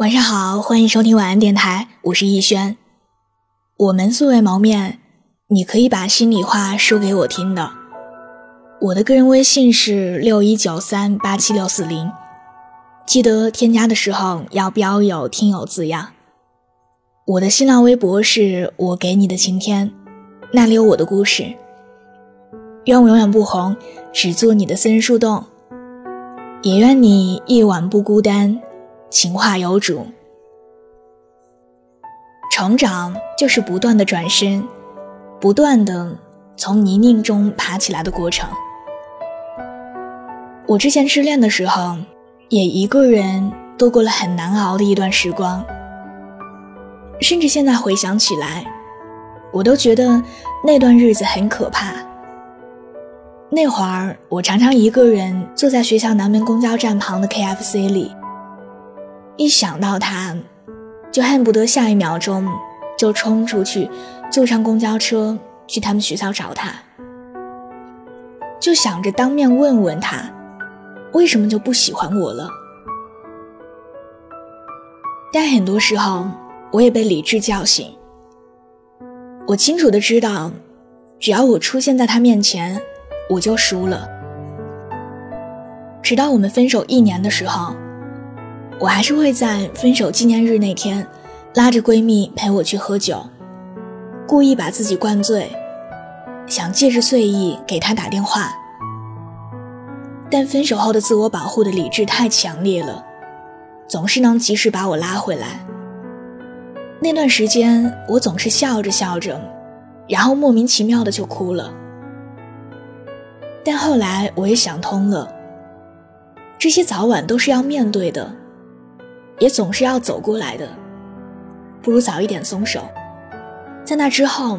晚上好，欢迎收听晚安电台，我是逸轩。我们素未谋面，你可以把心里话说给我听的。我的个人微信是六一九三八七六四零，记得添加的时候要标有听友字样。我的新浪微博是我给你的晴天，那里有我的故事。愿我永远不红，只做你的私人树洞。也愿你夜晚不孤单，情话有主。成长就是不断的转身，不断的从泥泞中爬起来的过程。我之前失恋的时候，也一个人度过了很难熬的一段时光。甚至现在回想起来，我都觉得那段日子很可怕。那会儿，我常常一个人坐在学校南门公交站旁的 KFC 里，一想到他。就恨不得下一秒钟就冲出去，坐上公交车去他们学校找他，就想着当面问问他，为什么就不喜欢我了。但很多时候，我也被理智叫醒。我清楚的知道，只要我出现在他面前，我就输了。直到我们分手一年的时候。我还是会在分手纪念日那天，拉着闺蜜陪我去喝酒，故意把自己灌醉，想借着醉意给她打电话。但分手后的自我保护的理智太强烈了，总是能及时把我拉回来。那段时间，我总是笑着笑着，然后莫名其妙的就哭了。但后来我也想通了，这些早晚都是要面对的。也总是要走过来的，不如早一点松手。在那之后，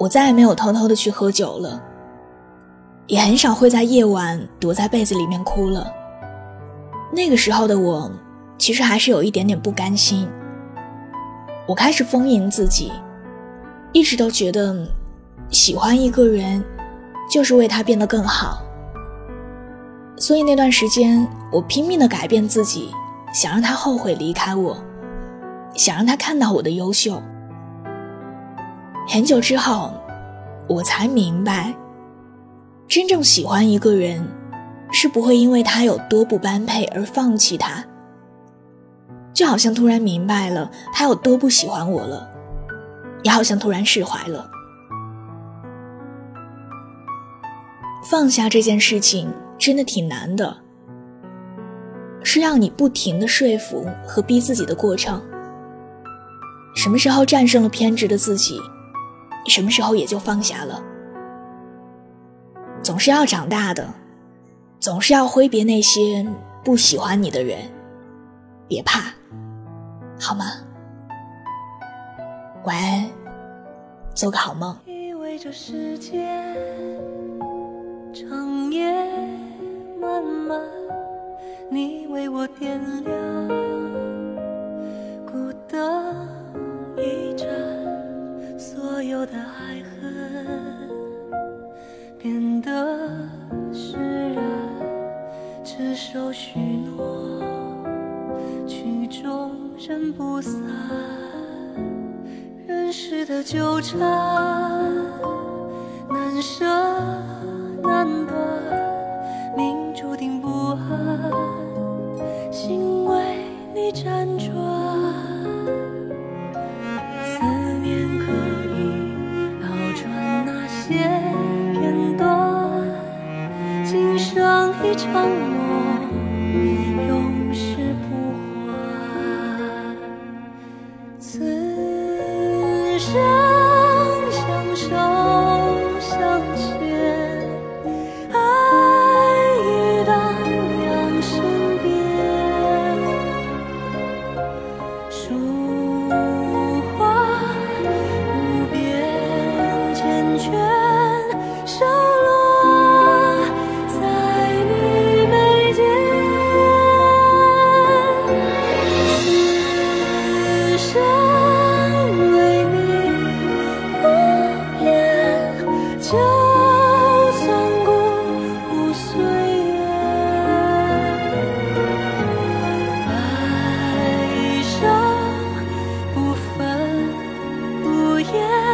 我再也没有偷偷的去喝酒了，也很少会在夜晚躲在被子里面哭了。那个时候的我，其实还是有一点点不甘心。我开始丰盈自己，一直都觉得喜欢一个人，就是为他变得更好。所以那段时间，我拼命的改变自己。想让他后悔离开我，想让他看到我的优秀。很久之后，我才明白，真正喜欢一个人，是不会因为他有多不般配而放弃他。就好像突然明白了他有多不喜欢我了，也好像突然释怀了。放下这件事情真的挺难的。是让你不停的说服和逼自己的过程。什么时候战胜了偏执的自己，什么时候也就放下了。总是要长大的，总是要挥别那些不喜欢你的人。别怕，好吗？晚安，做个好梦。你为我点亮孤灯一盏，所有的爱恨变得释然，执手许诺，曲终人不散，人世的纠缠。写片段，今生一场梦。yeah.